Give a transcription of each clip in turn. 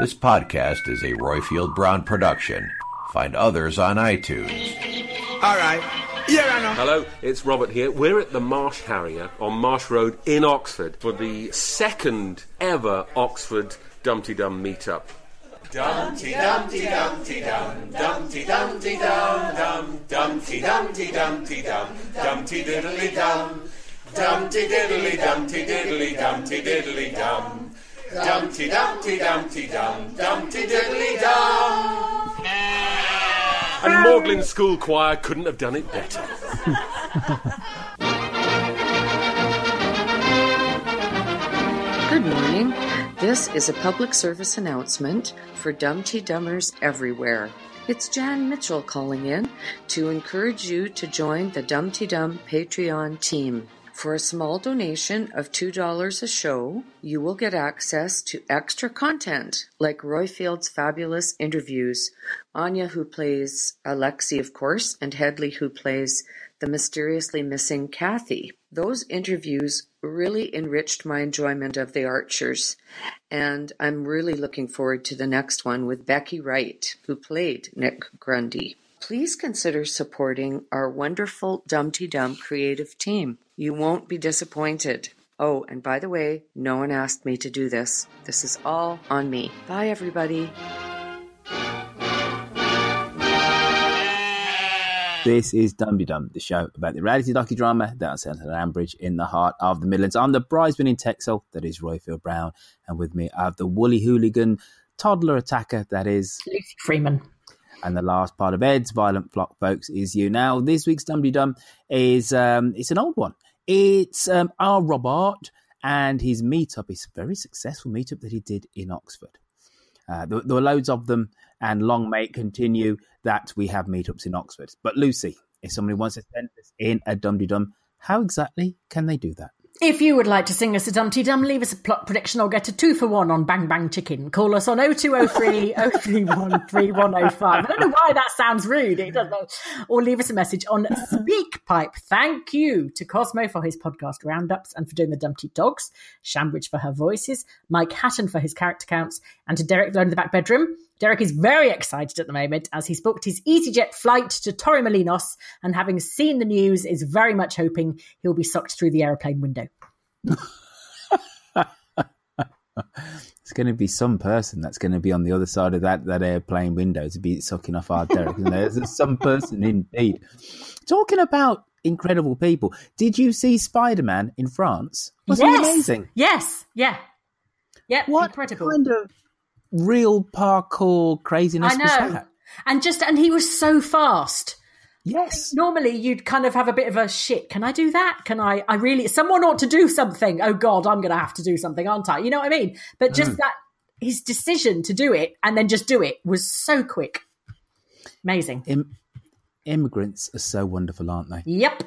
This podcast is a Roifield Brown production. Find others on iTunes. All right. Yeah, I know. Hello, it's Robert here. We're at the Marsh Harrier on Marsh Road in Oxford for the second ever Oxford Dumpty Dum meetup. Dumpty Dumpty Dumpty Dum Dumpty Dumpty Dum Dum Dumpty Dumpty Dumpty Dum Dumpty Diddly Dum Dumpty Diddly Dumpty Diddly Dumpty Diddly Dum Dumpty Dumpty Dumpty Dum Dumpty Diddly Dum And Magdalen School Choir couldn't have done it better. Good morning. This is a public service announcement for Dumpty Dummers everywhere. It's Jan Mitchell calling in to encourage you to join the Dumpty Dum Patreon team. For a small donation of $2 a show, you will get access to extra content like Roifield's fabulous interviews, Anya, who plays Alexi, of course, and Hedli, who plays the mysteriously missing Kathy. Those interviews really enriched my enjoyment of The Archers, and I'm really looking forward to the next one with Becky Wright, who played Nick Grundy. Please consider supporting our wonderful Dumpty Dum creative team. You won't be disappointed. Oh, and by the way, no one asked me to do this. This is all on me. Bye, everybody. This is Dumpty Dum, the show about the reality docudrama that is set at Ambridge in the heart of the Midlands. I'm the prize winning Texel, that is Roifield Brown, and with me I have the woolly hooligan toddler attacker, that is Lucy Freeman. And the last part of Ed's violent flock, folks, is you. Now, this week's Dumpty Dum is um, it's an old one. It's um, our Robert and his meetup. A very successful meetup that he did in Oxford. Uh, there, there were loads of them, and long may it continue that we have meetups in Oxford. But Lucy, if somebody wants to send us in a Dumpty Dum, how exactly can they do that? If you would like to sing us a Dumpty Dum, leave us a plot prediction or get a two for one on Bang Bang Chicken. Call us on 0203 031 3105. I don't know why that sounds rude. It doesn't. Or leave us a message on SpeakPipe. Thank you to Cosmo for his podcast roundups and for doing the Dumpty Dogs, Shambridge for her voices, Mike Hatton for his character counts, and to Derek Lowe in the back bedroom. Derek is very excited at the moment as he's booked his EasyJet flight to Torremolinos and having seen the news is very much hoping he'll be sucked through the aeroplane window. It's going to be some person that's going to be on the other side of that, that airplane window to be sucking off our Derek. There's some person indeed. Talking about incredible people, did you see Spider Man in France? Was yes. amazing? Yes. Yeah. Yep. What Incredible. kind of real parkour craziness I was that? And just and he was so fast. Yes. Normally you'd kind of have a bit of a shit, can I do that? Can I I really someone ought to do something. Oh god, I'm gonna have to do something, aren't I? You know what I mean? But just Mm. that his decision to do it and then just do it was so quick. Amazing. Im- immigrants are so wonderful, aren't they? Yep.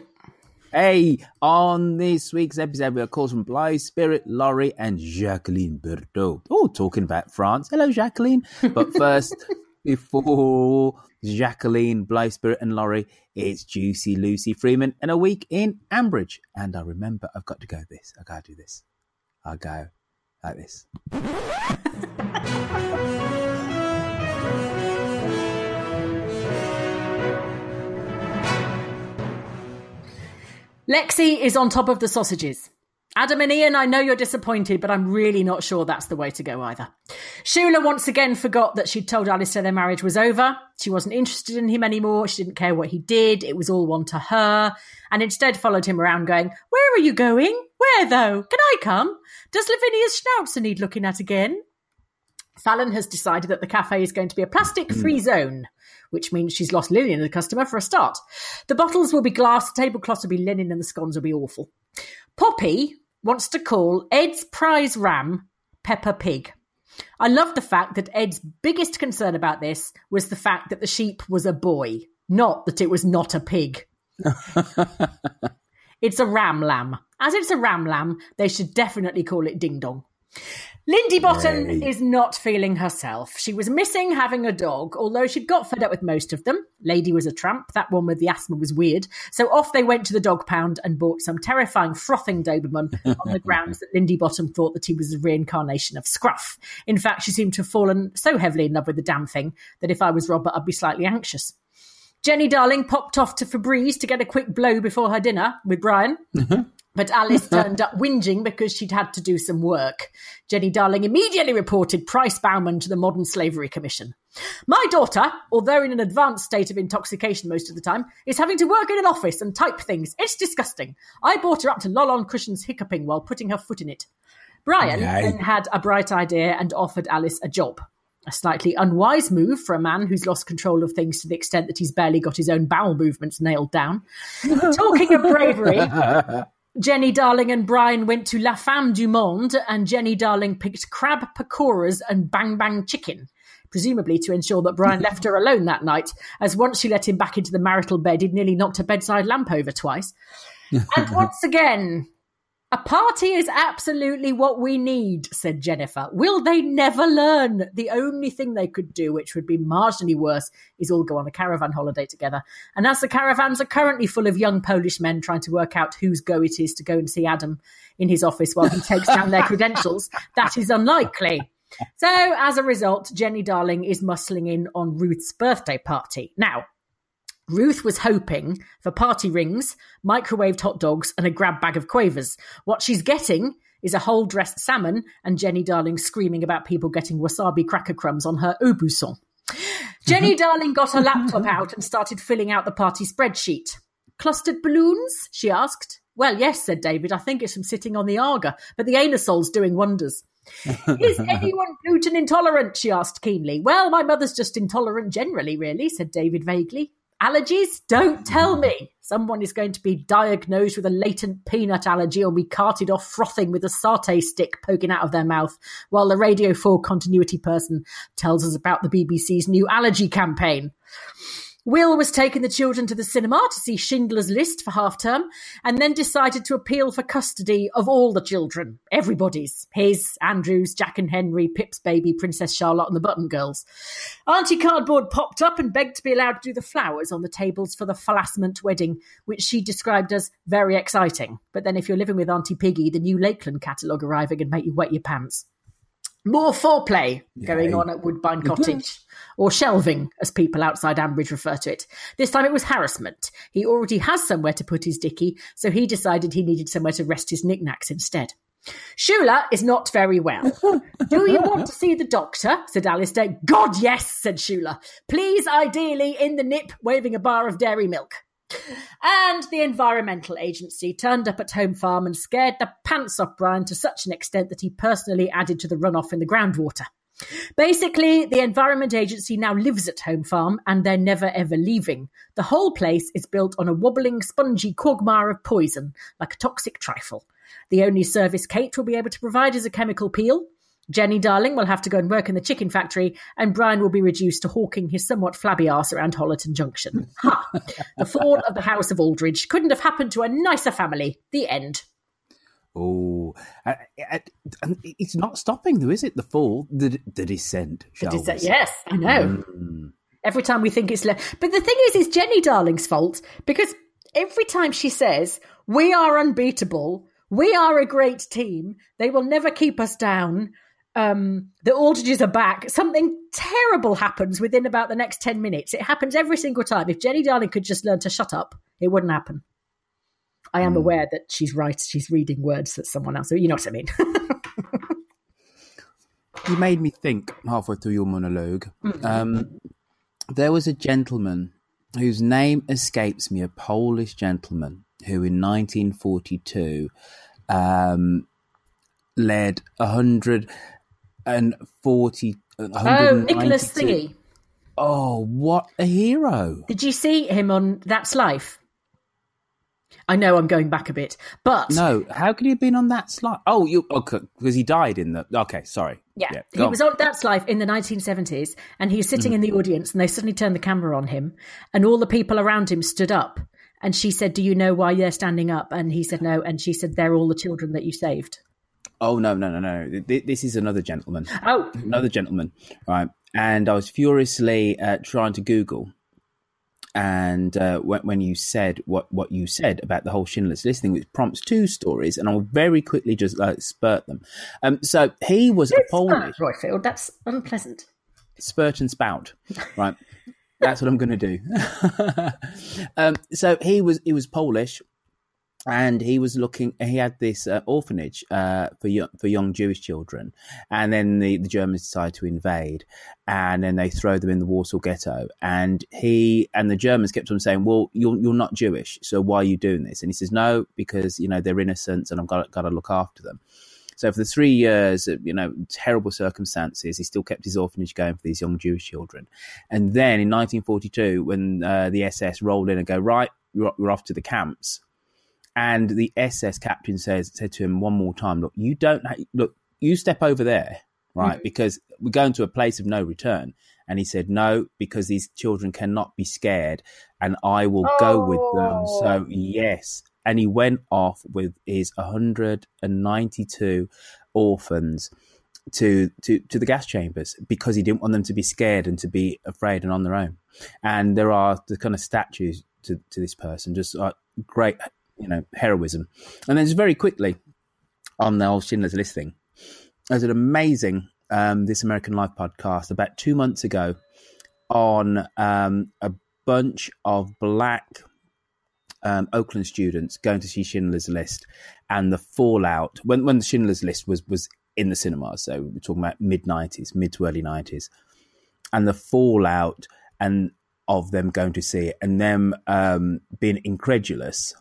Hey, on this week's episode, we are calls from Blythe Spirit, Laurie, and Jacqueline Berthaud. Oh, talking about France. Hello, Jacqueline. But first, before Jacqueline, Blythe Spirit, and Laurie, it's Juicy Lucy Freeman and a week in Ambridge. And I remember I've got to go this. I gotta do this. I go like this. Lexi is on top of the sausages. Adam and Ian, I know you're disappointed, but I'm really not sure that's the way to go either. Shula once again forgot that she'd told Alistair their marriage was over. She wasn't interested in him anymore. She didn't care what he did. It was all one to her. And instead followed him around going, Where are you going? Where though? Can I come? Does Lavinia's schnauzer need looking at again? Fallon has decided that the cafe is going to be a plastic free mm. zone, which means she's lost Lilian the customer for a start. The bottles will be glass, the tablecloths will be linen, and the scones will be awful. Poppy wants to call Ed's prize ram Peppa Pig. I love the fact that Ed's biggest concern about this was the fact that the sheep was a boy, not that it was not a pig. it's a ram lamb. As it's a ram lamb, they should definitely call it Ding Dong. Lindy Bottom is not feeling herself. She was missing having a dog, although she'd got fed up with most of them. Lady was a tramp. That one with the asthma was weird. So off they went to the dog pound and bought some terrifying frothing Doberman on the grounds that Lindy Bottom thought that he was a reincarnation of Scruff. In fact, she seemed to have fallen so heavily in love with the damn thing that if I was Robert, I'd be slightly anxious. Jenny Darling popped off to Febreze to get a quick blow before her dinner with Brian. Mm-hmm. But Alice turned up whinging because she'd had to do some work. Jenny Darling immediately reported Price Bauman to the Modern Slavery Commission. My daughter, although in an advanced state of intoxication most of the time, is having to work in an office and type things. It's disgusting. I brought her up to loll on cushions hiccuping while putting her foot in it. Brian Yay. then had a bright idea and offered Alice a job. A slightly unwise move for a man who's lost control of things to the extent that he's barely got his own bowel movements nailed down. Talking of bravery, Jenny Darling and Brian went to La Femme du Monde, and Jenny Darling picked crab pakoras and bang bang chicken, presumably to ensure that Brian left her alone that night, as once she let him back into the marital bed, he'd nearly knocked her bedside lamp over twice. and once again, a party is absolutely what we need, said Jennifer. Will they never learn? The only thing they could do, which would be marginally worse, is all go on a caravan holiday together. And as the caravans are currently full of young Polish men trying to work out whose go it is to go and see Adam in his office while he takes down their credentials, that is unlikely. So, as a result, Jenny Darling is muscling in on Ruth's birthday party. Now, Ruth was hoping for party rings, microwaved hot dogs, and a grab bag of quavers. What she's getting is a whole dressed salmon and Jenny Darling screaming about people getting wasabi cracker crumbs on her Aubusson. Jenny Darling got her laptop out and started filling out the party spreadsheet. Clustered balloons? she asked. Well, yes, said David. I think it's from sitting on the Aga, but the aerosol's doing wonders. Is anyone gluten intolerant? she asked keenly. Well, my mother's just intolerant generally, really, said David vaguely. Allergies? Don't tell me. Someone is going to be diagnosed with a latent peanut allergy or be carted off frothing with a satay stick poking out of their mouth while the Radio 4 continuity person tells us about the BBC's new allergy campaign. Will was taking the children to the cinema to see Schindler's List for half term and then decided to appeal for custody of all the children, everybody's. His, Andrew's, Jack and Henry, Pip's baby, Princess Charlotte, and the Button Girls. Auntie Cardboard popped up and begged to be allowed to do the flowers on the tables for the Falasment wedding, which she described as very exciting. But then if you're living with Auntie Piggy, the new Lakeland catalogue arriving and make you wet your pants. More foreplay going Yay. on at Woodbine Cottage, or shelving, as people outside Ambridge refer to it. This time it was harassment. He already has somewhere to put his dicky, so he decided he needed somewhere to rest his knickknacks instead. Shula is not very well. Do you want to see the doctor? said Alistair. God, yes, said Shula. Please, ideally, in the nip, waving a bar of dairy milk. And the Environmental Agency turned up at Home Farm and scared the pants off Brian to such an extent that he personally added to the runoff in the groundwater. Basically, the Environment Agency now lives at Home Farm and they're never ever leaving. The whole place is built on a wobbling, spongy quagmire of poison, like a toxic trifle. The only service Kate will be able to provide is a chemical peel. Jenny Darling will have to go and work in the chicken factory, and Brian will be reduced to hawking his somewhat flabby ass around Hollerton Junction. Ha! The fall of the House of Aldridge couldn't have happened to a nicer family. The end. Oh, uh, uh, and it's not stopping though, is it? The fall, the the descent. The descent- yes, I know. Every time we think it's left. But the thing is, it's Jenny Darling's fault because every time she says, We are unbeatable, we are a great team, they will never keep us down. Um, the Aldridges are back. Something terrible happens within about the next 10 minutes. It happens every single time. If Jenny Darling could just learn to shut up, it wouldn't happen. I am aware that she's right. She's reading words that someone else. You know what I mean. you made me think halfway through your monologue. Mm. Um, there was a gentleman whose name escapes me, a Polish gentleman who in 1942 um, led 140. Uh, oh, Nicholas Thingy. Oh, what a hero! Did you see him on That's Life? I know I'm going back a bit, but No, how could he have been on that slide? Oh, you oh, okay? Because he died in the. Okay, sorry. Yeah, go he on. was on That's Life in the 1970s, and he was sitting mm. in the audience, and they suddenly turned the camera on him, and all the people around him stood up. And she said, "Do you know why they're standing up?" And he said, "No." And she said, "They're all the children that you saved." Oh no, no, no, no! Th- This is another gentleman. Oh, another gentleman, right? And I was furiously uh, trying to Google, and uh, when, when you said what what you said about the whole Schindler's List thing, which prompts two stories, and I'll very quickly just uh, spurt them. Um, so he was a Polish Roifield, that's unpleasant. spurt and spout, right? That's what I'm going to do. um, so he was he was Polish, and he was looking. He had this uh, orphanage uh, for young, for young Jewish children, and then the, the Germans decide to invade, and then they throw them in the Warsaw Ghetto. And he and the Germans kept on saying, "Well, you're you're not Jewish, so why are you doing this?" And he says, "No, because you know they're innocent, and I've got got to look after them." So for the three years, you know, terrible circumstances, he still kept his orphanage going for these young Jewish children. And then in 1942, when uh, the SS rolled in and go, right, we're off to the camps. And the SS captain says said to him one more time, look, you don't ha- look, you step over there, right? Because we're going to a place of no return. And he said, no, because these children cannot be scared, and I will go with them. So yes, and he went off with his 192 orphans to, to, to the gas chambers because he didn't want them to be scared and to be afraid and on their own. And there are the kind of statues to, to this person, just uh, great, you know, heroism. And then just very quickly on the old Schindler's List thing, there's an amazing um, This American Life podcast about two months ago on um, a bunch of black um, Oakland students going to see Schindler's List and the fallout when when the Schindler's List was was in the cinemas. So we're talking about mid nineties, mid to early nineties, and the fallout and of them going to see it and them um, being incredulous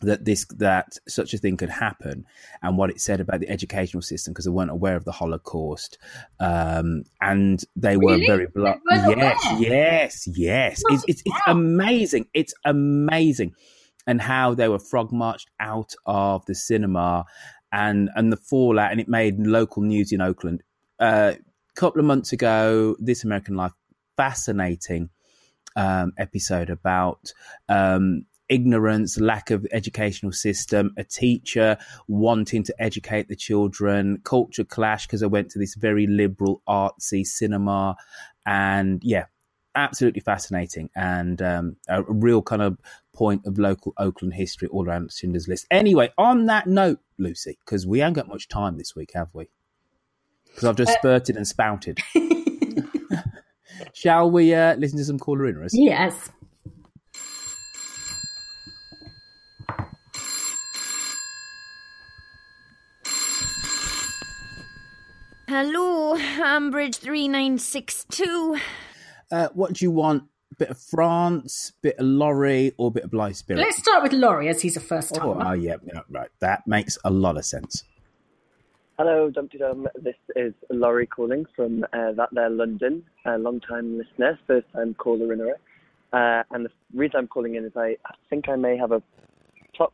that this that such a thing could happen and what it said about the educational system because they weren't aware of the Holocaust um, and they were Really? very blunt. Weren't Yes, yes, yes. It's, it's, it's amazing. It's amazing, and how they were frog marched out of the cinema and and the fallout, and it made local news in Oakland. Uh, a couple of months ago, This American Life, fascinating um, episode about um, ignorance, lack of educational system, a teacher wanting to educate the children, culture clash because I went to this very liberal, artsy cinema, and yeah, absolutely fascinating and um, a real kind of point of local Oakland history all around Schindler's List. Anyway, on that note, Lucy, because we haven't got much time this week, have we? Because I've just spurted and spouted. Shall we uh, listen to some caller inners? Yes. Hello, Ambridge 3962. Uh, what do you want? Bit of France, bit of Laurie, or bit of Blythe Spirit? Let's start with Laurie as he's a first Oh, timer. oh, yeah, yeah, right. That makes a lot of sense. Hello, Dumpty Dum. This is Laurie calling from uh, That There London, a long time listener, first time caller in a uh, And the reason I'm calling in is I, I think I may have a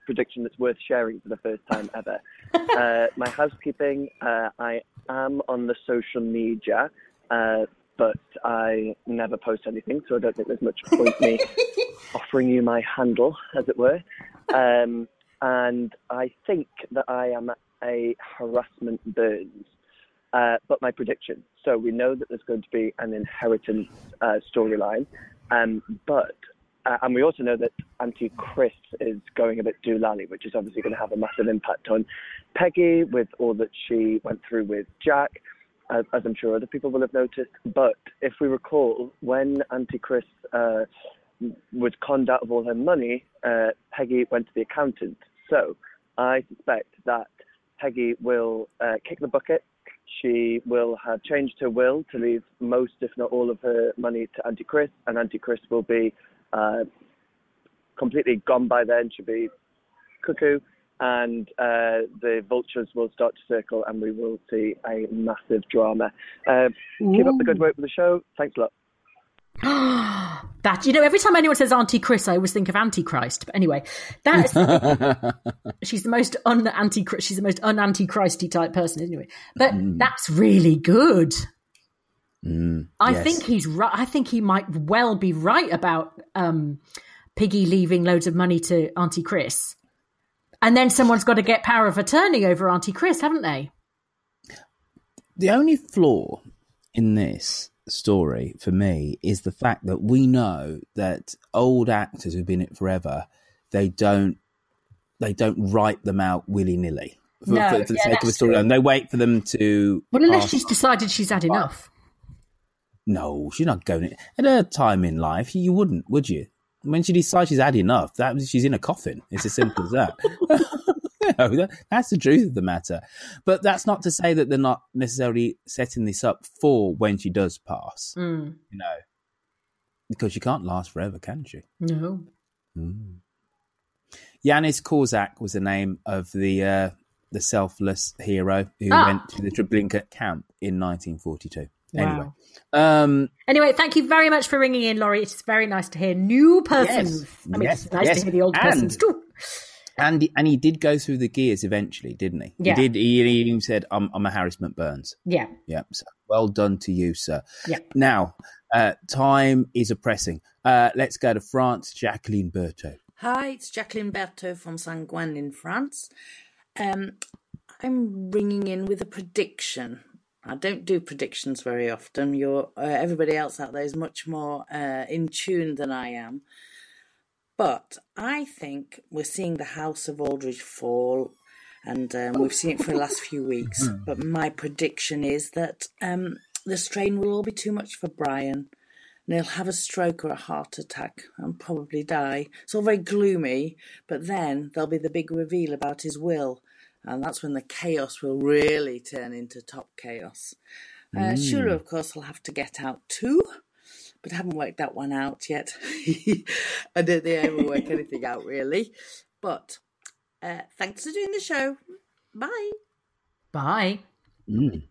prediction that's worth sharing for the first time ever. uh, my housekeeping, uh, I am on the social media, uh, but I never post anything, so I don't think there's much point me offering you my handle, as it were. Um, and I think that I am a harassment Burns. Uh, but my prediction. So we know that there's going to be an inheritance uh, storyline, um, but uh, and we also know that Auntie Chris is going a bit doolally, which is obviously going to have a massive impact on Peggy with all that she went through with Jack, as, as I'm sure other people will have noticed. But if we recall, when Auntie Chris uh, was conned out of all her money, uh, Peggy went to the accountant. So I suspect that Peggy will uh, kick the bucket. She will have changed her will to leave most, if not all, of her money to Auntie Chris, and Auntie Chris will be uh, completely gone by then. She'll be cuckoo, and uh, the vultures will start to circle, and we will see a massive drama. Uh, keep up the good work with the show. Thanks a lot. that you know, every time anyone says Auntie Chris, I always think of Antichrist. But anyway, that's she's the most un anti she's the most un anti-Christy type person, anyway. But Mm. that's really good. Mm, I yes. think he's right. I think he might well be right about um, Piggy leaving loads of money to Auntie Chris, and then someone's got to get power of attorney over Auntie Chris, haven't they? the only flaw in this story for me is the fact that we know that old actors who've been in it forever, they don't they don't write them out willy nilly for, No, for, for the yeah, sake of a storyline. They wait for them to. Well, unless pass- she's decided she's had enough. No, she's not going. in- At her time in life, you wouldn't, would you? When she decides she's had enough, that she's in a coffin. It's as simple as that. You know, that- that's the truth of the matter. But that's not to say that they're not necessarily setting this up for when she does pass. Mm. You know, because she can't last forever, can she? No. Mm. Janusz Korczak was the name of the uh, the selfless hero who Ah. went to the Treblinka camp in 1942. Wow. Anyway, um, Anyway, thank you very much for ringing in, Laurie. It's very nice to hear new persons. Yes, I mean, yes, it's nice yes. to hear the old And- persons too. And he, and he did go through the gears eventually, didn't he? Yeah. He did. He, he even said, "I'm I'm a Harris McBurns." Yeah. Yeah. So well done to you, sir. Yeah. Now, uh, time is oppressing. Uh, let's go to France. Jacqueline Berto. Hi, it's Jacqueline Berto from Saint Gwen in France. Um, I'm ringing in with a prediction. I don't do predictions very often. You're uh, everybody else out there is much more uh, in tune than I am. But I think we're seeing the House of Aldridge fall, and um, we've seen it for the last few weeks. But my prediction is that um, the strain will all be too much for Brian, and he'll have a stroke or a heart attack and probably die. It's all very gloomy, but then there'll be the big reveal about his will, and that's when the chaos will really turn into top chaos. Uh, Mm. Shula, of course, will have to get out too, but I haven't worked that one out yet. I don't think I ever work anything out really. But uh, thanks for doing the show. Bye. Bye. Mm.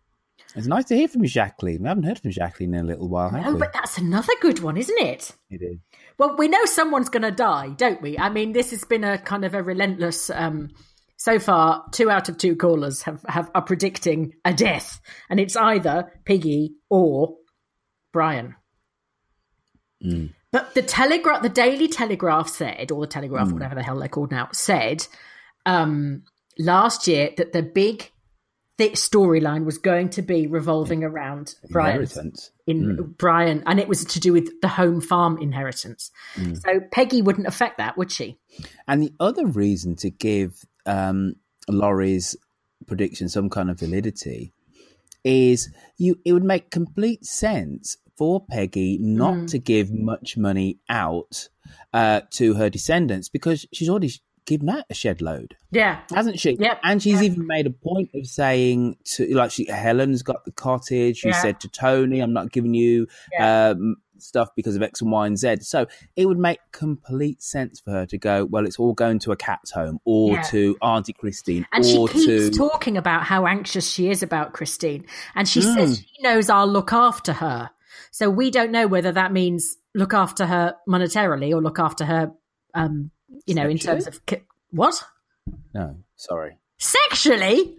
It's nice to hear from you, Jacqueline. We haven't heard from Jacqueline in a little while, have No, we? but that's another good one, isn't it? It is. Well, we know someone's going to die, don't we? I mean, this has been a kind of a relentless. Um, so far, two out of two callers have, have are predicting a death, and it's either Piggy or Brian. Mm. But the Telegraph, the Daily Telegraph said, or the Telegraph, Mm. whatever the hell they're called now, said um, last year that the big thick storyline was going to be revolving around Brian Inheritance. in Mm. Brian, and it was to do with the home farm inheritance. Mm. So Peggy wouldn't affect that, would she? And the other reason to give um, Laurie's prediction some kind of validity is you it would make complete sense for Peggy not Mm. to give much money out uh, to her descendants because she's already given out a shed load. Yeah, hasn't she? Yep. And she's even made a point of saying to like she Helen's got the cottage. She Yeah. said to Tony, "I'm not giving you um, stuff because of X and Y and Z." So it would make complete sense for her to go. Well, it's all going to a cat's home, or Yeah. to Auntie Christine, And she keeps to talking about how anxious she is about Christine. And she Mm. says she knows I'll look after her. So we don't know whether that means look after her monetarily or look after her, um, you know, in terms of. What? no. Sorry, Sexually?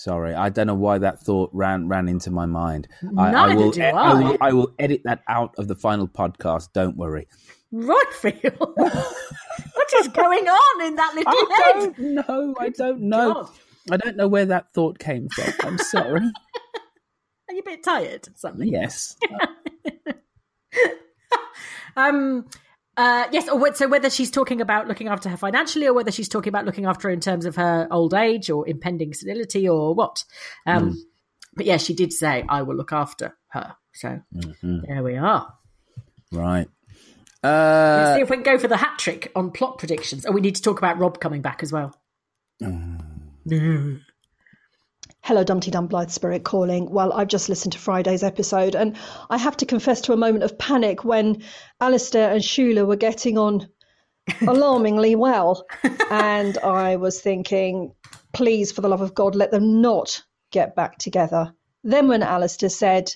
Sorry. I don't know why that thought ran ran into my mind. I, I will. do I I. will. I will edit that out of the final podcast. Don't worry. Right, Phil. what is going on in that little I head? don't know. I don't know. I don't know where that thought came from. I'm sorry. Are you a bit tired? or Something. yes. Um. Uh, yes, or so whether she's talking about looking after her financially, or whether she's talking about looking after her in terms of her old age or impending senility, or what. Um, Mm. But yeah, she did say, "I will look after her." So Mhm. there we are. Right. Uh, Let's see if we can go for the hat trick on plot predictions. Oh, we need to talk about Rob coming back as well. Hello, Dumpty Dum Blythe Spirit calling. Well, I've just listened to Friday's episode, and I have to confess to a moment of panic when Alistair and Shula were getting on alarmingly well. and I was thinking, please, for the love of God, let them not get back together. Then, when Alistair said,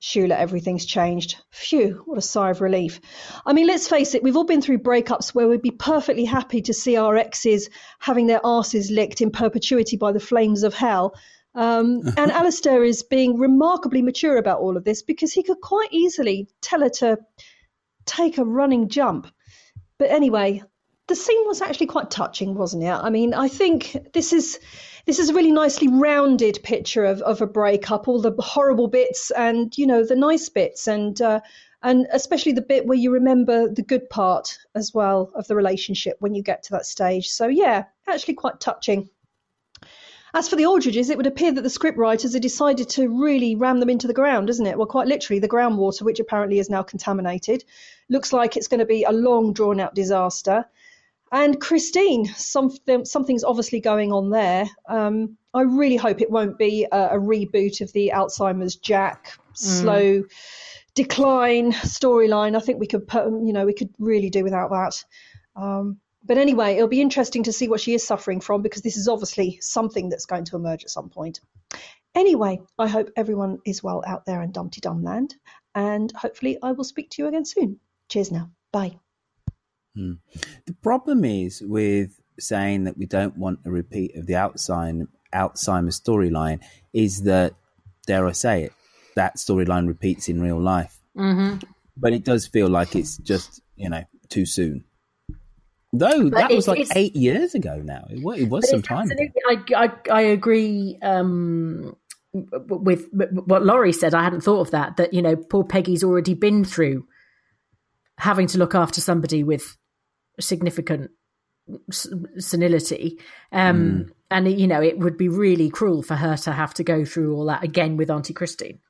Shula, everything's changed. Phew, what a sigh of relief. I mean, let's face it, we've all been through breakups where we'd be perfectly happy to see our exes having their asses licked in perpetuity by the flames of hell. Um, and Alistair is being remarkably mature about all of this because he could quite easily tell her to take a running jump. But anyway, the scene was actually quite touching, wasn't it? I mean, I think this is this is a really nicely rounded picture of, of a breakup, all the horrible bits and you know the nice bits, and uh, and especially the bit where you remember the good part as well of the relationship when you get to that stage. So yeah, actually quite touching. As for the Aldridges, it would appear that the scriptwriters have decided to really ram them into the ground, isn't it? Well, quite literally, the groundwater, which apparently is now contaminated, looks like it's going to be a long, drawn out disaster. And Christine, something, something's obviously going on there. Um, I really hope it won't be a, a reboot of the Alzheimer's Jack slow decline storyline. I think we could, put, you know, we could really do without that. Um, but anyway, it'll be interesting to see what she is suffering from because this is obviously something that's going to emerge at some point. Anyway, I hope everyone is well out there in Dumpty Dum land, and hopefully I will speak to you again soon. Cheers now. Bye. Hmm. The problem is with saying that we don't want a repeat of the Alzheimer, Alzheimer's storyline is that, dare I say it, that storyline repeats in real life. Mm-hmm. But it does feel like it's just, you know, too soon. Though But that was like eight years ago now. It was, it was some time. ago. I, I, I agree um, with, what Laurie said. I hadn't thought of that. That you know, poor Peggy's already been through having to look after somebody with significant senility, um, and you know, it would be really cruel for her to have to go through all that again with Auntie Christine.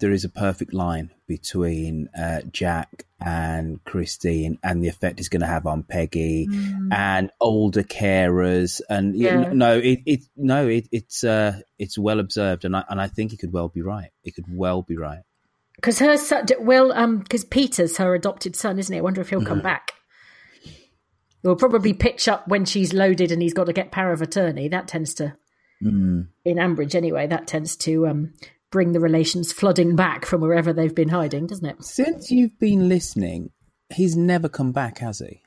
There is a perfect line between uh, Jack and Christine and the effect it's going to have on Peggy Mm. and older carers. And you Yeah. know, no, it, it no, it, it's uh, it's well observed, and I and I think it could well be right. It could well be right. Because her son, well, um, because Peter's her adopted son, isn't it? I wonder if he'll come Mhm. back. He'll probably pitch up when she's loaded and he's got to get power of attorney. That tends to, Mm. in Ambridge anyway, that tends to um, bring the relations flooding back from wherever they've been hiding, doesn't it? Since you've been listening, he's never come back, has he?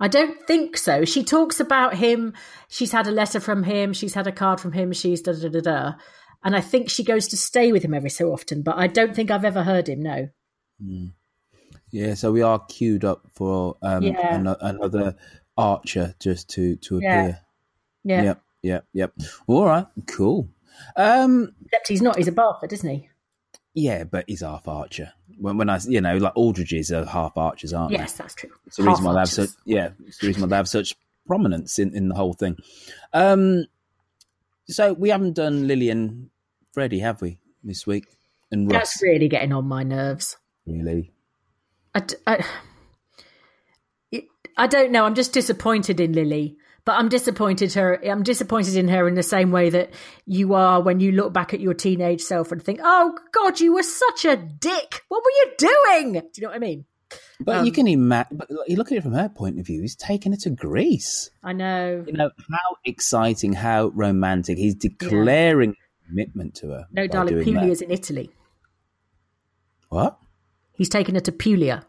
I don't think so. She talks about him. She's had a letter from him. She's had a card from him. She's da da da da. And I think she goes to stay with him every so often, but I don't think I've ever heard him. No. Mm. Yeah, so we are queued up for um, Yeah. ano- another Archer just to to appear. Yeah. Yep. Yep. Yep. All right. Cool. Um. Except he's not. He's a Barford, isn't he? Yeah, but he's half archer. When, when I, you know, like Aldridges are half archers, aren't they? Yes, that's true. It's the reason Half why they have such, yeah, it's the reason why they have such prominence in, in the whole thing. Um, so we haven't done Lily and Freddie, have we, this week? And Ross, That's really getting on my nerves. really? I, d- I- I don't know. I'm just disappointed in Lily, but I'm disappointed her. I'm disappointed in her in the same way that you are when you look back at your teenage self and think, "Oh God, you were such a dick. What were you doing?" Do you know what I mean? But Um, you can imagine. But you look at it from her point of view. He's taking her to Greece. I know. You know how exciting, how romantic. He's declaring commitment to her. No, darling, that. Puglia's in Italy. What? He's taken her to Puglia.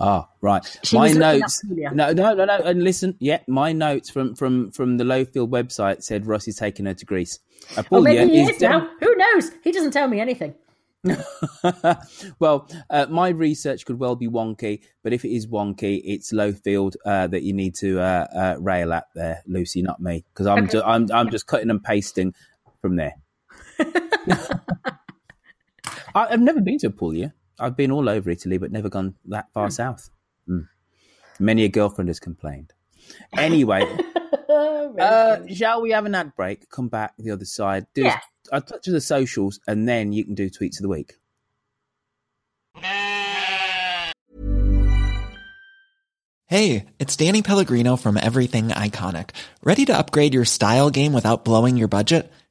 Ah, right. She my was looking up notes. No, no, no, no. And listen, yeah, my notes from from from the Lowfield website said Ross is taking her to Greece. Oh, Apulia maybe he is is now. Who knows? He doesn't tell me anything. well, uh, my research could well be wonky, but if it is wonky, it's Lowfield uh, that you need to uh, uh, rail at there, Lucy, not me, because I'm Okay. ju- I'm I'm just cutting and pasting from there. I've never been to Apulia. I've been all over Italy, but never gone that far south. Mm. Many a girlfriend has complained. Anyway, uh, shall we have an ad break? Come back the other side. Do Yeah. I'll touch on the socials, and then you can do tweets of the week. Hey, it's Danny Pellegrino from Everything Iconic. Ready to upgrade your style game without blowing your budget?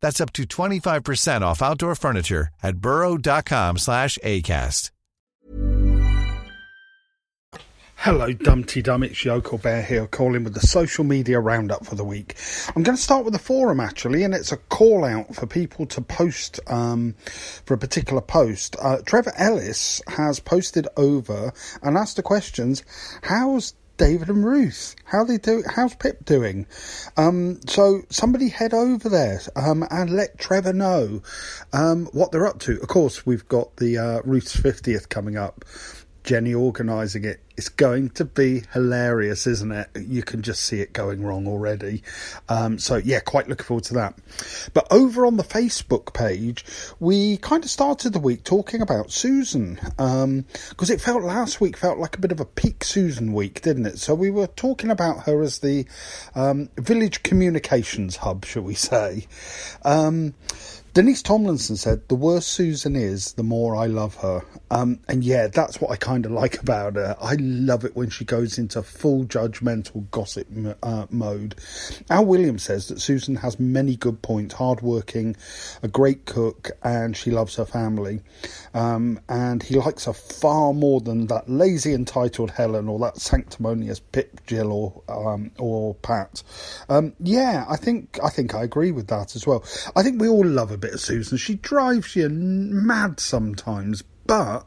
That's up to 25% off outdoor furniture at burrow.com slash ACAST. Hello, Dumpty Dum. It's Yoko Bear here, calling with the social media roundup for the week. I'm going to start with the forum actually, and it's a call out for people to post um, for a particular post. Uh, Trevor Ellis has posted over and asked the questions: How's David and Ruth. How they do? How's Pip doing? Um, so somebody head over there um, and let Trevor know um, what they're up to. Of course, we've got the uh, Ruth's fiftieth coming up. Jenny organising it. It's going to be hilarious, isn't it? You can just see it going wrong already. Um, so, yeah, quite looking forward to that. But over on the Facebook page, we kind of started the week talking about Susan because um, it felt last week felt like a bit of a peak Susan week, didn't it? So, we were talking about her as the um, village communications hub, shall we say. Denise Tomlinson said, The worse Susan is, the more I love her. Um, and yeah, that's what I kind of like about her. I love it when she goes into full judgmental gossip uh, mode. Al Williams says that Susan has many good points hardworking, a great cook, and she loves her family. Um, and he likes her far more than that lazy, entitled Helen or that sanctimonious Pip, Jill, or um, or Pat. Um, yeah, I think I think I agree with that as well. I think we all love a bit of Susan. She drives you mad sometimes, but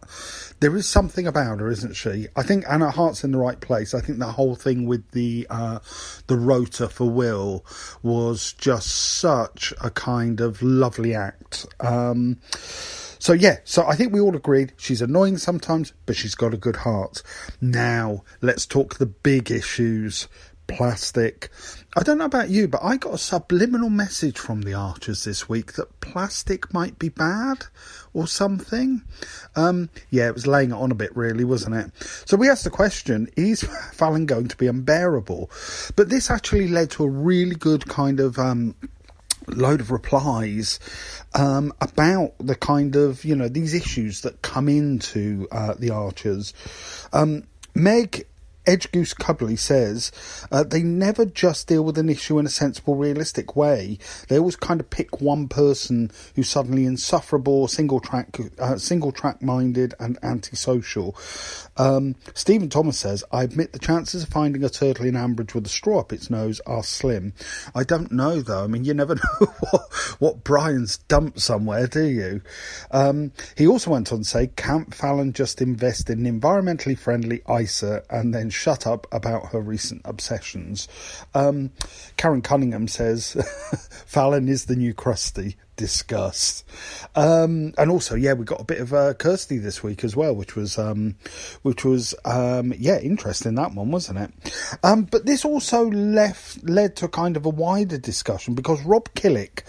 there is something about her, isn't she? I think, and her heart's in the right place. I think the whole thing with the uh, the rota for Will was just such a kind of lovely act. Um, so yeah, so I think we all agreed she's annoying sometimes, but she's got a good heart. Now let's talk the big issues. Plastic. I don't know about you, but I got a subliminal message from the Archers this week that plastic might be bad or something. Um, yeah, it was laying it on a bit, really, wasn't it? So we asked the question is Fallon going to be unbearable? But this actually led to a really good kind of. Um, load of replies um, about the kind of you know these issues that come into uh, the archers. Um, Meg Edge Goose Cubley says uh, they never just deal with an issue in a sensible, realistic way. They always kind of pick one person who's suddenly insufferable, single track, uh, single track minded, and antisocial. Um, Stephen Thomas says, "I admit the chances of finding a turtle in Ambridge with a straw up its nose are slim. I don't know though. I mean, you never know what, what Brian's dumped somewhere, do you?" Um, he also went on to say, "Camp Fallon just invest in environmentally friendly ISA and then." Shut up about her recent obsessions. Um, Karen Cunningham says Fallon is the new Kirsty. Disgust. Um, and also, yeah, we got a bit of uh, Kirsty this week as well, which was, um, which was, um, yeah, interesting that one, wasn't it? Um, but this also left led to kind of a wider discussion because Rob Killick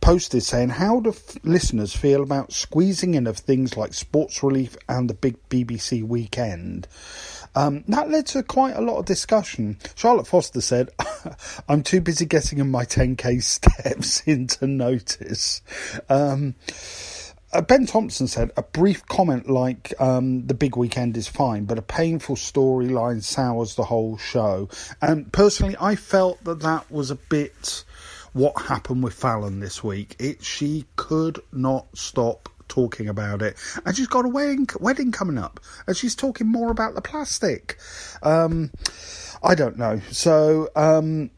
posted saying, How do f- listeners feel about squeezing in of things like Sports Relief and the big BBC weekend? Um, that led to quite a lot of discussion. Charlotte Foster said, I'm too busy getting in my 10k steps into notice. Um, uh, Ben Thompson said a brief comment like um, the big weekend is fine, but a painful storyline sours the whole show. And personally, I felt that that was a bit what happened with Fallon this week. It she could not stop talking about it, and she's got a wedding wedding coming up, and she's talking more about the plastic. Um, I don't know. So. Um,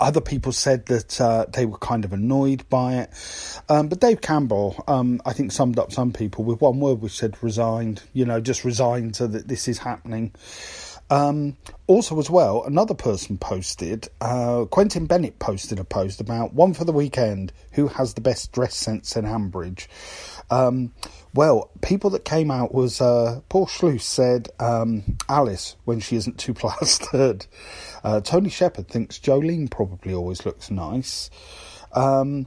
other people said that uh, they were kind of annoyed by it. Um, but Dave Campbell, um, I think, summed up some people with one word, which said resigned, you know, just resigned to that this is happening. Um, also, as well, another person posted, uh, Quentin Bennett posted a post about one for the weekend who has the best dress sense in Ambridge. Um, well, people that came out was uh, Paul Schluss said um, Alice when she isn't too plastered. Uh, Tony Shepard thinks Jolene probably always looks nice. Um,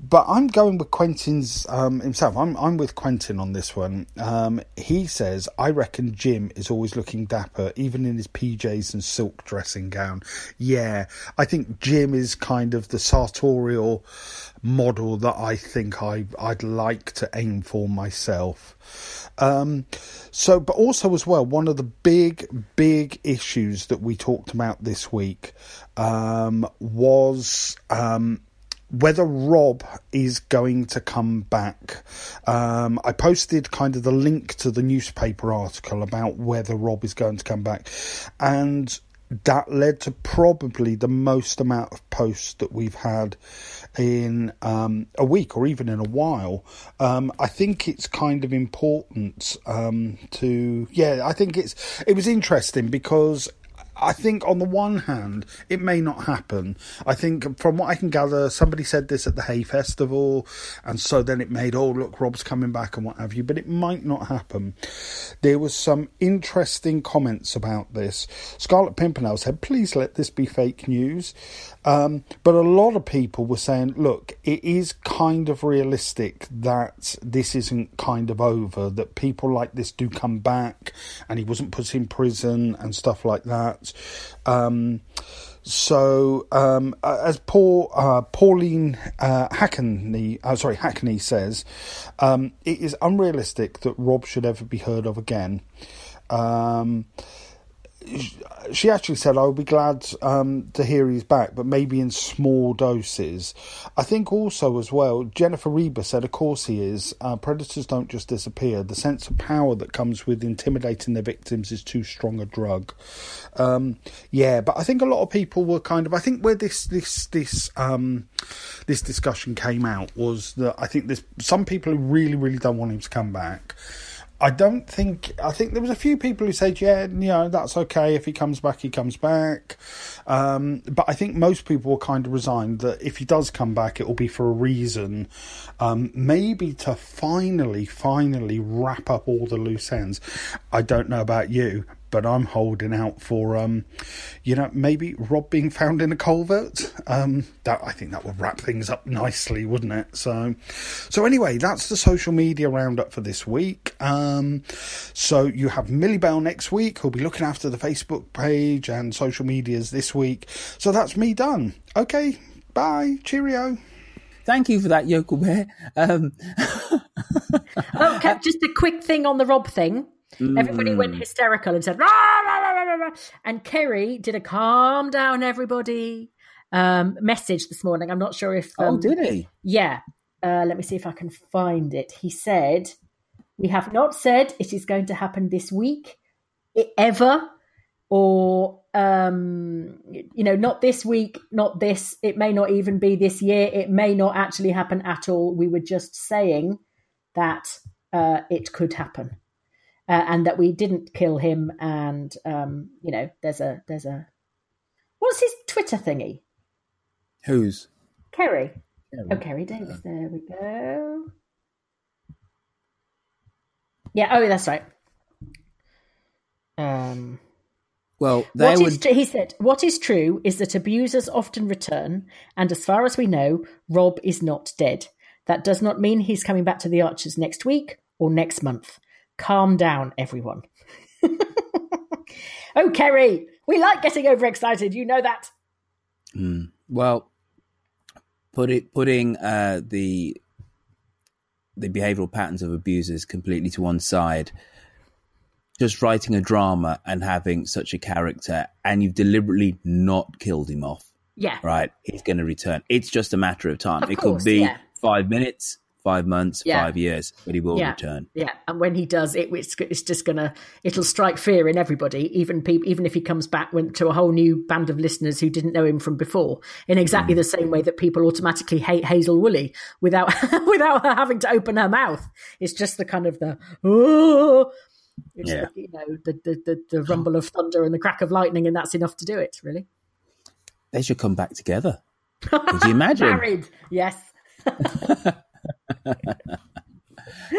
but I'm going with Quentin's um, himself. I'm I'm with Quentin on this one. Um, he says I reckon Jim is always looking dapper, even in his PJs and silk dressing gown. Yeah, I think Jim is kind of the sartorial model that I think I I'd like to aim for myself. Um, so, but also as well, one of the big, big issues that we talked about this week um, was um, whether Rob is going to come back. Um, I posted kind of the link to the newspaper article about whether Rob is going to come back, and that led to probably the most amount of posts that we've had in um, a week or even in a while. Um, I think it's kind of important um, to, yeah, I think it's it was interesting because I think on the one hand, it may not happen. I think from what I can gather, somebody said this at the Hay Festival, and so then it made, oh, look, Rob's coming back and what have you, but it might not happen. There was some interesting comments about this. Scarlet Pimpernel said, please let this be fake news. Um, but a lot of people were saying, look, it is kind of realistic that this isn't kind of over, that people like this do come back and he wasn't put in prison and stuff like that. Um, so, um, as Paul, uh, Pauline uh, Hackney, uh, sorry, Hackney says, um, it is unrealistic that Rob should ever be heard of again. Um, she actually said, "I would be glad um, to hear he's back, but maybe in small doses." I think also as well, Jennifer Reba said, "Of course he is. Uh, predators don't just disappear. The sense of power that comes with intimidating their victims is too strong a drug." Um, yeah, but I think a lot of people were kind of. I think where this this this um, this discussion came out was that I think there's some people who really really don't want him to come back. I don't think. I think there was a few people who said, "Yeah, you know, that's okay. If he comes back, he comes back." Um, but I think most people were kind of resigned that if he does come back, it will be for a reason, um, maybe to finally, finally wrap up all the loose ends. I don't know about you, but I'm holding out for, um, you know, maybe Rob being found in a culvert. Um, that I think that would wrap things up nicely, wouldn't it? So, so anyway, that's the social media roundup for this week. Um, so you have Millie Bell next week, who'll be looking after the Facebook page and social medias this week. So that's me done. Okay, bye, cheerio. Thank you for that, Yoko Bear. Um... okay, just a quick thing on the Rob thing. Mm. Everybody went mm. hysterical and said, rah, rah, rah, and Keri did a calm down, everybody um, message this morning. I'm not sure if. Oh, um, oh, did he? Yeah. Uh, let me see if I can find it. He said, We have not said it is going to happen this week, ever, or, um, you know, not this week, not this. It may not even be this year. It may not actually happen at all. We were just saying that uh, it could happen uh, and that we didn't kill him. And um, you know, there's a there's a what's his Twitter thingy? Who's Keri. Oh, Keri Davies. There we go. Yeah. Oh, that's right. Um. Well, what would... he said, what is true is that abusers often return, and as far as we know, Rob is not dead. That does not mean he's coming back to the Archers next week or next month. Calm down, everyone. oh, Keri, we like getting overexcited. You know that. Mm. Well, put it, putting uh, the the behavioural patterns of abusers completely to one side. Just writing a drama and having such a character, and you've deliberately not killed him off. Yeah. Right? He's going to return. It's just a matter of time. Of it course, could be yeah. five minutes, five months, Yeah. five years, but he will yeah, return. Yeah, and when he does, it, it's, it's just gonna it'll strike fear in everybody, even people, even if he comes back when, to a whole new band of listeners who didn't know him from before, in exactly Mm. the same way that people automatically hate Hazel Woolley without without her having to open her mouth. It's just the kind of the oh, it's Yeah. the, you know the, the the the rumble of thunder and the crack of lightning, and that's enough to do it. Really, They should come back together. Could you imagine? married, yes.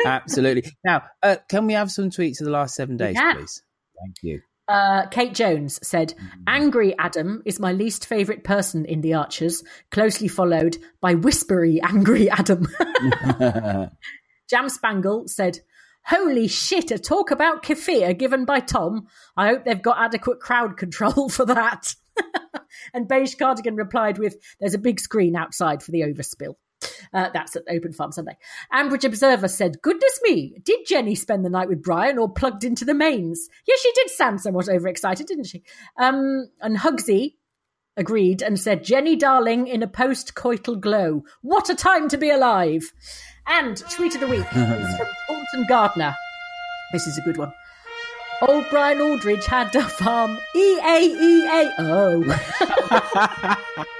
Absolutely. Now, uh, can we have some tweets of the last seven days, can. please? Thank you. Uh, Kate Jones said, Angry Adam is my least favourite person in The Archers, closely followed by Whispery Angry Adam. Jam Spangle said, Holy shit, a talk about kefir given by Tom. I hope they've got adequate crowd control for that. and Beige Cardigan replied with, There's a big screen outside for the overspill. Uh, that's at Open Farm Sunday. Ambridge Observer said, Goodness me, did Jenny spend the night with Brian or plugged into the mains? Yes, she did sound somewhat overexcited, didn't she? Um, and Hugsy agreed and said, Jenny darling in a post coital glow. What a time to be alive! And tweet of the week is from Thornton Gardner. This is a good one. Old Brian Aldridge had a farm. E A E A O.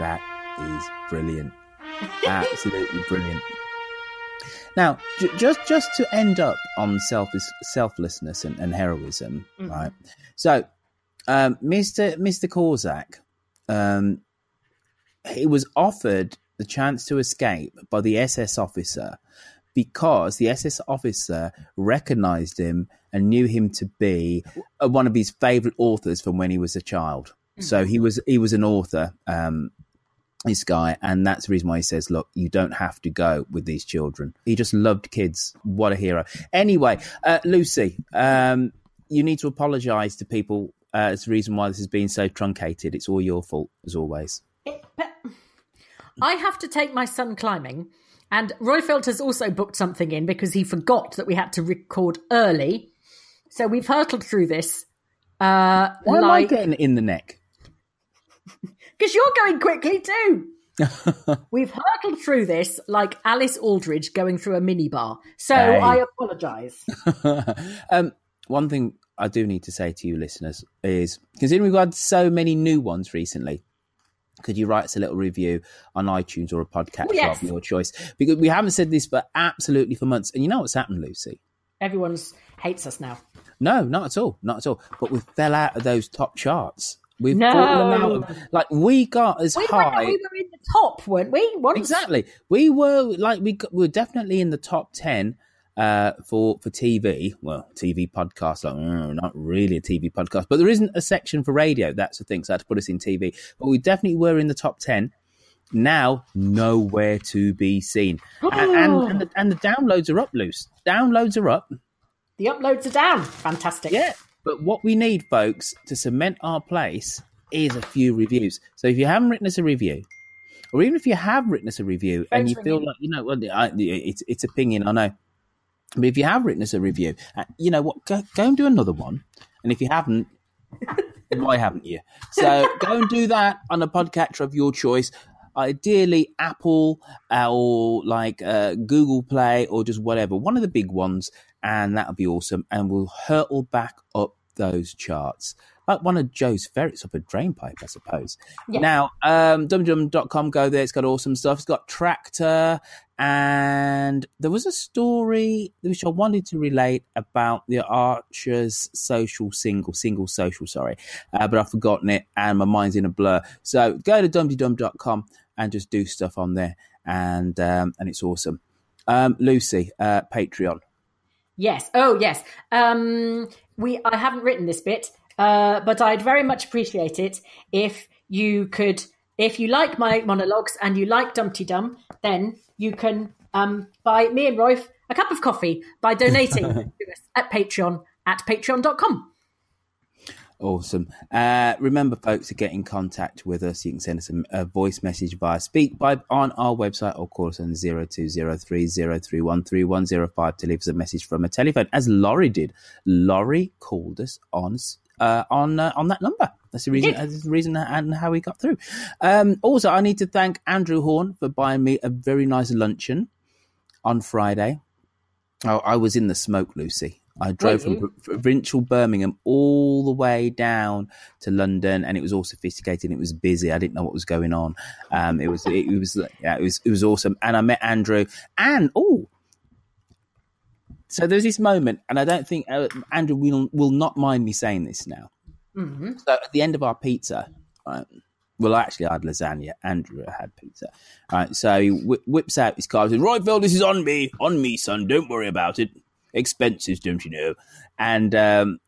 That is brilliant. Absolutely brilliant. Now, j- just just to end up on selfless, selflessness and, and heroism, Mhm. right? So, um, Mr. Mr. Korczak, um, he was offered the chance to escape by the SS officer because the SS officer recognized him and knew him to be uh, one of his favorite authors from when he was a child. So he was he was an author, um, this guy, and that's the reason why he says, "Look, you don't have to go with these children." He just loved kids. What a hero! Anyway, uh, Lucy, um, you need to apologise to people. Uh, it's the reason why this has been so truncated. It's all your fault, as always. I have to take my son climbing, and Roifield has also booked something in because he forgot that we had to record early. So we've hurtled through this. Uh, Why am I getting in the neck? because you're going quickly too. We've hurtled through this like Alice Aldridge going through a minibar. So Hey. I apologise. um, one thing I do need to say to you, listeners, is considering we've had so many new ones recently, could you write us a little review on iTunes or a podcast Oh, yes. of your choice? Because we haven't said this for absolutely for months, and you know what's happened, Lucy? Everyone's hates us now. No, not at all, not at all. But we fell out of those top charts. We've No. fallen out of like we got as We were, high. we were in the top, weren't we? Once. Exactly. We were like we got, we were definitely in the top ten uh, for for TV. Well, TV podcast. Like, mm, not really a TV podcast, but there isn't a section for radio. That's the thing. So I had to put us in TV. But we definitely were in the top ten. Now nowhere to be seen, and and, and, the, and the downloads are up. Loose downloads are up. The uploads are down. Fantastic. Yeah. But what we need, folks, to cement our place is a few reviews. So if you haven't written us a review, or even if you have written us a review and you feel ringing. like, you know, well, I, it's, it's opinion, I know. But if you have written us a review, uh, you know what, go, go and do another one. And if you haven't, why haven't you? So go and do that on a podcatcher of your choice. Ideally, Apple uh, or like uh, Google Play or just whatever, one of the big ones, and that'll be awesome. And we'll hurtle back up those charts. Like one of Joe's ferrets up a drain pipe, I suppose. Yeah. Now, um, dumdum.com, go there. It's got awesome stuff. It's got Tractor, and there was a story which I wanted to relate about the Archer's social single, single social, sorry, uh, but I've forgotten it and my mind's in a blur. So go to dumptydum.com and just do stuff on there, and um, and it's awesome. Um, Lucy, uh, Patreon. Yes. Oh, yes. Um, we. I haven't written this bit, uh, but I'd very much appreciate it if you could. If you like my monologues and you like Dumpty Dum, then you can um, buy me and Royf a cup of coffee by donating to us at Patreon at patreon.com. Awesome. Uh, remember, folks, to get in contact with us, you can send us a, a voice message via SpeakPipe on our website or call us on 020303133105 to leave us a message from a telephone, as Laurie did. Laurie called us on uh, on uh, on that number. That's the reason. That's the reason and how we got through. Um, also, I need to thank Andrew Horn for buying me a very nice luncheon on Friday. Oh, I was in the smoke, Lucy. I drove from provincial Birmingham all the way down to London, and it was all sophisticated. It was busy. I didn't know what was going on. Um, it was it, was yeah, it was it was awesome. And I met Andrew, and oh, so there's this moment, and I don't think uh, Andrew will will not mind me saying this now. Mm-hmm. So at the end of our pizza, right, well, actually, I had lasagna. Andrew had pizza. Right, so he whi whips out his card and says, Right, Phil, this is on me. On me, son. Don't worry about it. Expenses, don't you know? And um,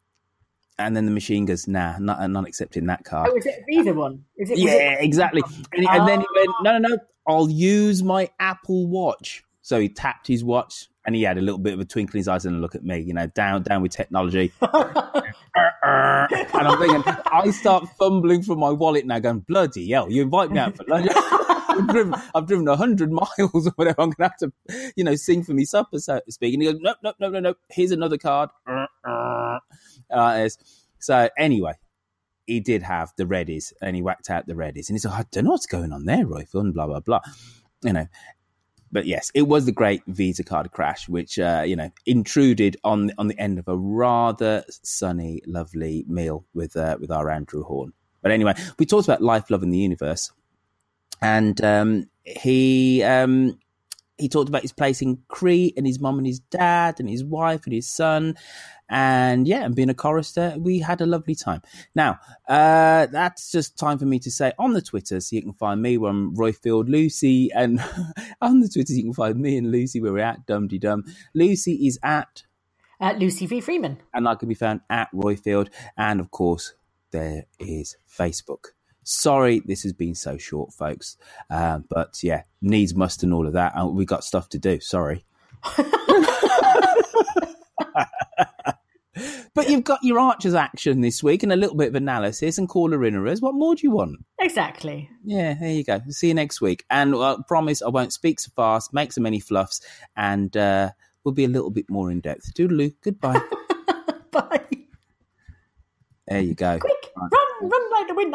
and then the machine goes, Nah, not, I'm not accepting that card. Oh, is it a Visa one? Is it? Yeah, it- exactly. And, and then he went, no, no, no, I'll use my Apple Watch. So he tapped his watch and he had a little bit of a twinkle in his eyes and a look at me, you know, down, down with technology. and I'm thinking, I start fumbling for my wallet now, going, bloody hell, you invite me out for lunch. I've driven, I've driven 100 miles or whatever. I'm going to have to, you know, sing for me supper, so to speak. And he goes, no, no, no, no, no. Here's another card. Uh, so anyway, he did have the Reddies and he whacked out the Reddies. And he's like, I don't know what's going on there, Roy and blah, blah, blah. You know, but yes, it was the great Visa card crash, which, uh, you know, intruded on, on the end of a rather sunny, lovely meal with, uh, with our Andrew Horn. But anyway, we talked about life, love, and the universe. And um, he um, he talked about his place in Crete and his mum and his dad and his wife and his son. And yeah, and being a chorister, we had a lovely time. Now, uh, that's just time for me to say on the Twitter, so you can find me where I'm Roifield Lucy. And on the Twitter you can find me and Lucy where we're at Dumpty Dum. Lucy is at Uh, Lucy V. Freeman. and I can be found at Roifield. And of course, there is Facebook. Sorry, this has been so short, folks. Uh, but yeah, needs must and all of that. And we got stuff to do. Sorry. but you've got your Archers action this week and a little bit of analysis and caller inners. What more do you want? Exactly. Yeah, there you go. See you next week. And I promise I won't speak so fast, make so many fluffs, and uh, we'll be a little bit more in depth. Toodaloo. Goodbye. Bye. There you go. Quick, Run, run like the wind.